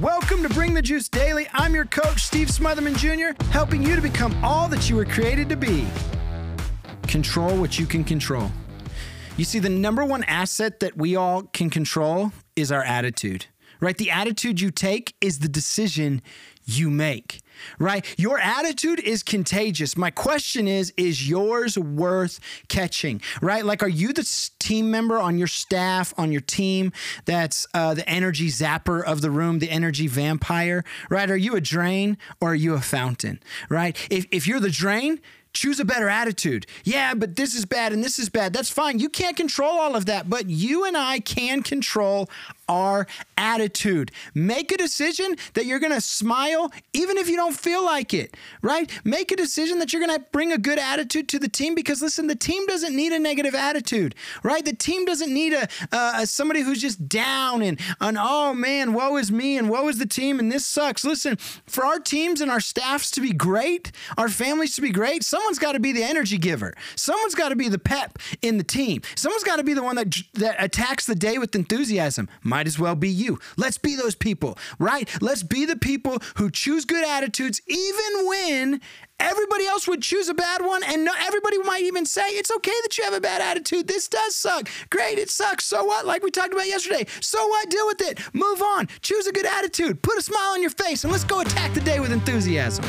Welcome to Bring the Juice Daily. I'm your coach, Steve Smotherman Jr., helping you to become all that you were created to be. Control what you can control. You see, the number one asset that we all can control is our attitude, right? The attitude you take is the decision you make, right? Your attitude is contagious. My question is, is yours worth catching, right? Like, are you the team member on your staff, on your team that's uh, the energy zapper of the room, the energy vampire, right? Are you a drain or are you a fountain, right? If, if you're the drain, choose a better attitude. Yeah, but this is bad and this is bad. That's fine. You can't control all of that, but you and I can control our attitude. Make a decision that you're going to smile even if you don't feel like it, right? Make a decision that you're going to bring a good attitude to the team because listen, the team doesn't need a negative attitude, right? The team doesn't need a, somebody who's just down and, and oh man, woe is me and woe is the team and this sucks. Listen, for our teams and our staffs to be great, our families to be great, someone's got to be the energy giver. Someone's got to be the pep in the team. Someone's got to be the one that that attacks the day with enthusiasm might as well be you. Let's be those people, right? Let's be the people who choose good attitudes even when everybody else would choose a bad one and no, everybody might even say it's okay that you have a bad attitude. This does suck. Great it sucks. So what? Like we talked about yesterday. So what? Deal with it. Move on. Choose a good attitude. Put a smile on your face and let's go attack the day with enthusiasm.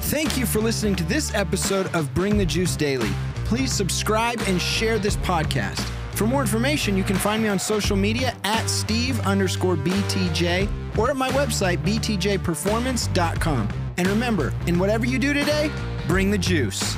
Thank you for listening to this episode of bring the juice daily. Please subscribe and share this podcast for more information, you can find me on social media at Steve underscore BTJ or at my website, btjperformance.com. And remember, in whatever you do today, bring the juice.